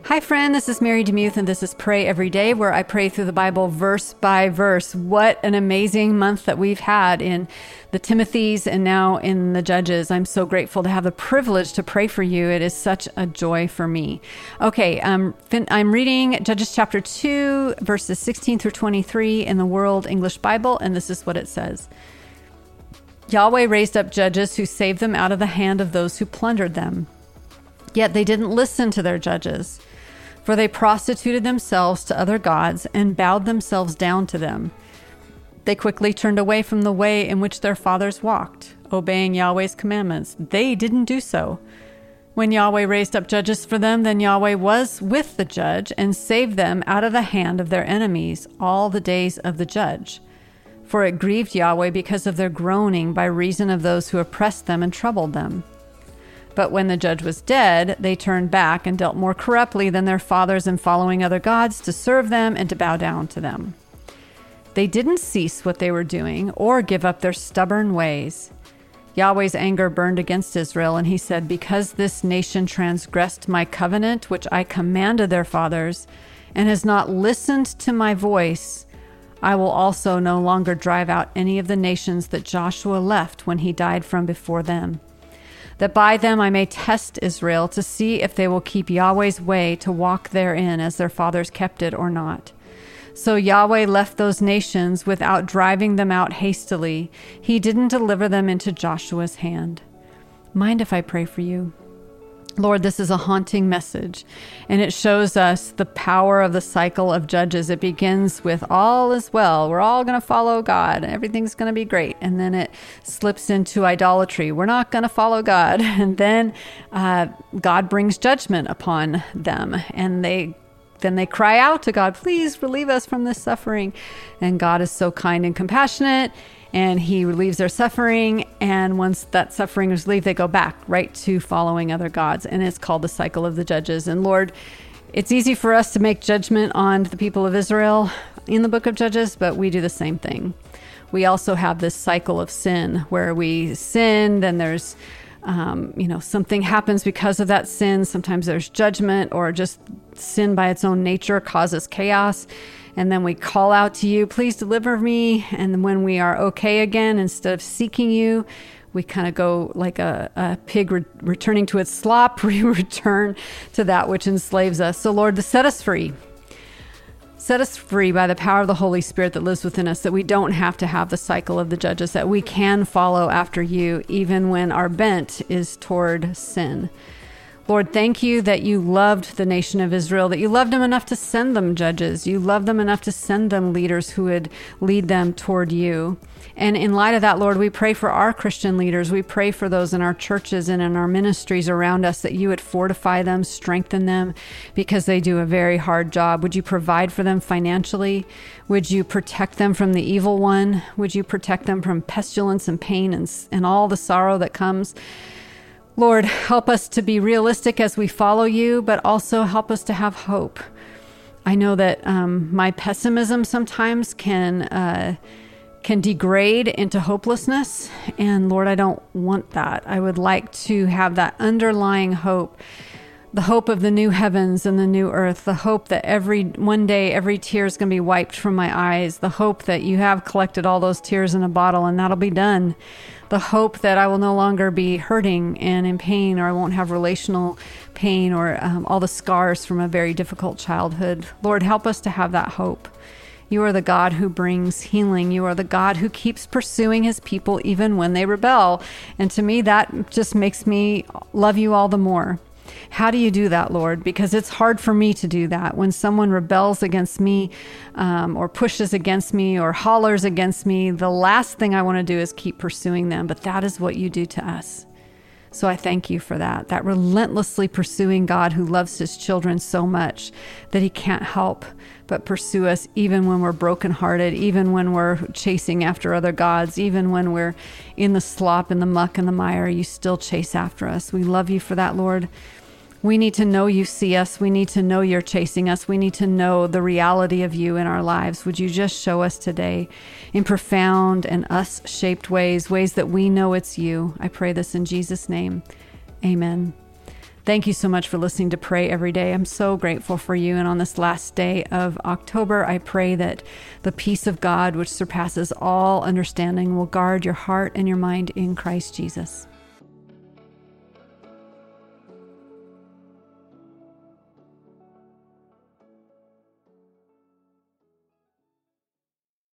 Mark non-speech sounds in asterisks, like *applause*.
Hi, friend. This is Mary DeMuth, and this is Pray Every Day, where I pray through the Bible verse by verse. What an amazing month that we've had in the Timothys and now in the Judges. I'm so grateful to have the privilege to pray for you. It is such a joy for me. Okay, um, I'm reading Judges chapter 2, verses 16 through 23 in the World English Bible, and this is what it says. Yahweh raised up judges who saved them out of the hand of those who plundered them. Yet they didn't listen to their judges for they prostituted themselves to other gods and bowed themselves down to them. They quickly turned away from the way in which their fathers walked, obeying Yahweh's commandments. They didn't do so. When Yahweh raised up judges for them, then Yahweh was with the judge and saved them out of the hand of their enemies all the days of the judge. For it grieved Yahweh because of their groaning by reason of those who oppressed them and troubled them. But when the judge was dead, they turned back and dealt more corruptly than their fathers in following other gods to serve them and to bow down to them. They didn't cease what they were doing or give up their stubborn ways. Yahweh's anger burned against Israel, and he said, Because this nation transgressed my covenant, which I commanded their fathers, and has not listened to my voice, I will also no longer drive out any of the nations that Joshua left when he died from before them that by them I may test Israel to see if they will keep Yahweh's way to walk therein as their fathers kept it or not. So Yahweh left those nations without driving them out hastily. He didn't deliver them into Joshua's hand. Mind if I pray for you? Lord, this is a haunting message, and it shows us the power of the cycle of judges. It begins with all is well. We're all going to follow God. Everything's going to be great. And then it slips into idolatry. We're not going to follow God. *laughs* And then uh, God brings judgment upon them, and they then they cry out to God, please relieve us from this suffering. And God is so kind and compassionate and he relieves their suffering. And once that suffering is relieved, they go back right to following other gods. And it's called the cycle of the judges. And Lord, it's easy for us to make judgment on the people of Israel in the book of Judges, but we do the same thing. We also have this cycle of sin where we sin, then there's um, you know, something happens because of that sin. Sometimes there's judgment, or just sin by its own nature causes chaos and then we call out to you, please deliver me. And when we are okay again, instead of seeking you, we kind of go like a, a pig re- returning to its slop, *laughs* we return to that which enslaves us. So, Lord, to set us free. Set us free by the power of the Holy Spirit that lives within us, that we don't have to have the cycle of the judges, that we can follow after you even when our bent is toward sin. Lord, thank you that you loved the nation of Israel, that you loved them enough to send them judges. You loved them enough to send them leaders who would lead them toward you. And in light of that, Lord, we pray for our Christian leaders. We pray for those in our churches and in our ministries around us that you would fortify them, strengthen them, because they do a very hard job. Would you provide for them financially? Would you protect them from the evil one? Would you protect them from pestilence and pain and, and all the sorrow that comes? Lord, help us to be realistic as we follow you, but also help us to have hope. I know that um, my pessimism sometimes can uh, can degrade into hopelessness, and Lord, I don't want that. I would like to have that underlying hope, the hope of the new heavens and the new earth, the hope that every one day every tear is going to be wiped from my eyes, the hope that you have collected all those tears in a bottle and that'll be done the hope that I will no longer be hurting and in pain, or I won't have relational pain or um, all the scars from a very difficult childhood. Lord, help us to have that hope. You are the God who brings healing. You are the God who keeps pursuing his people even when they rebel. And to me, that just makes me love you all the more. How do you do that, Lord? Because it's hard for me to do that. When someone rebels against me um, or pushes against me or hollers against me, the last thing I want to do is keep pursuing them. But that is what you do to us. So I thank you for that. That relentlessly pursuing God who loves his children so much that he can't help but pursue us even when we're brokenhearted, even when we're chasing after other gods, even when we're in the slop, in the muck, and the mire. You still chase after us. We love you for that, Lord. We need to know you see us. We need to know you're chasing us. We need to know the reality of you in our lives. Would you just show us today in profound and us shaped ways, ways that we know it's you? I pray this in Jesus' name. Amen. Thank you so much for listening to Pray Every Day. I'm so grateful for you. And on this last day of October, I pray that the peace of God, which surpasses all understanding, will guard your heart and your mind in Christ Jesus.